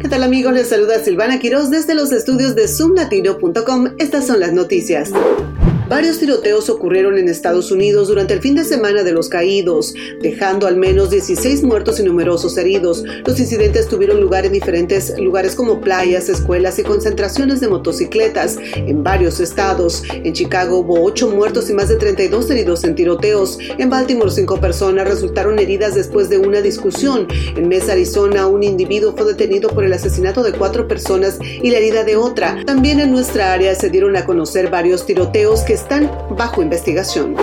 ¿Qué tal amigos? Les saluda Silvana Quiroz desde los estudios de zoomlatino.com. Estas son las noticias. Varios tiroteos ocurrieron en Estados Unidos durante el fin de semana de los caídos, dejando al menos 16 muertos y numerosos heridos. Los incidentes tuvieron lugar en diferentes lugares como playas, escuelas y concentraciones de motocicletas en varios estados. En Chicago hubo 8 muertos y más de 32 heridos en tiroteos. En Baltimore, 5 personas resultaron heridas después de una discusión. En Mesa, Arizona, un individuo fue detenido por el asesinato de cuatro personas y la herida de otra. También en nuestra área se dieron a conocer varios tiroteos que están bajo investigación.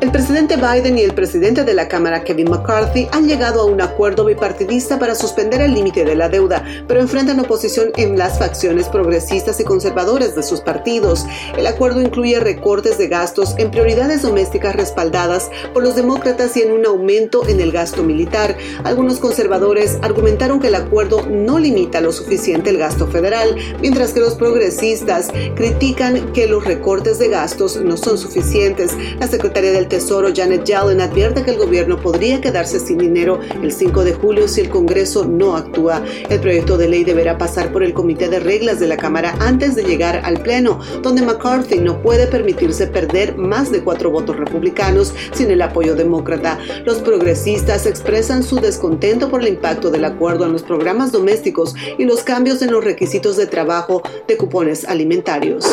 El presidente Biden y el presidente de la Cámara, Kevin McCarthy, han llegado a un acuerdo bipartidista para suspender el límite de la deuda, pero enfrentan oposición en las facciones progresistas y conservadoras de sus partidos. El acuerdo incluye recortes de gastos en prioridades domésticas respaldadas por los demócratas y en un aumento en el gasto militar. Algunos conservadores argumentaron que el acuerdo no limita lo suficiente el gasto federal, mientras que los progresistas critican que los recortes de gastos no son suficientes. La secretaria del Tesoro Janet Yellen advierte que el gobierno podría quedarse sin dinero el 5 de julio si el Congreso no actúa. El proyecto de ley deberá pasar por el Comité de Reglas de la Cámara antes de llegar al Pleno, donde McCarthy no puede permitirse perder más de cuatro votos republicanos sin el apoyo demócrata. Los progresistas expresan su descontento por el impacto del acuerdo en los programas domésticos y los cambios en los requisitos de trabajo de cupones alimentarios.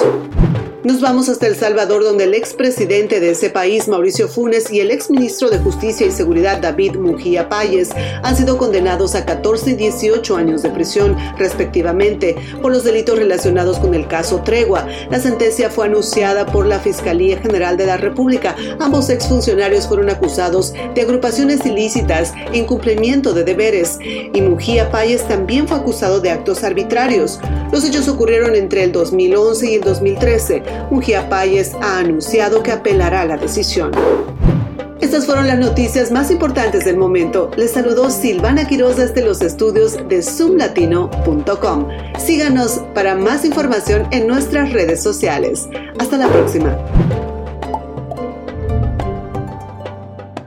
Nos vamos hasta El Salvador, donde el expresidente de ese país, Mauricio Funes, y el exministro de Justicia y Seguridad, David Mujía Payes, han sido condenados a 14 y 18 años de prisión, respectivamente, por los delitos relacionados con el caso Tregua. La sentencia fue anunciada por la Fiscalía General de la República. Ambos exfuncionarios fueron acusados de agrupaciones ilícitas incumplimiento de deberes, y Mujía Payes también fue acusado de actos arbitrarios. Los hechos ocurrieron entre el 2011 y el 2013. Mujía Payes ha anunciado que apelará a la decisión. Estas fueron las noticias más importantes del momento. Les saludó Silvana Quiroz desde los estudios de zoomlatino.com. Síganos para más información en nuestras redes sociales. Hasta la próxima.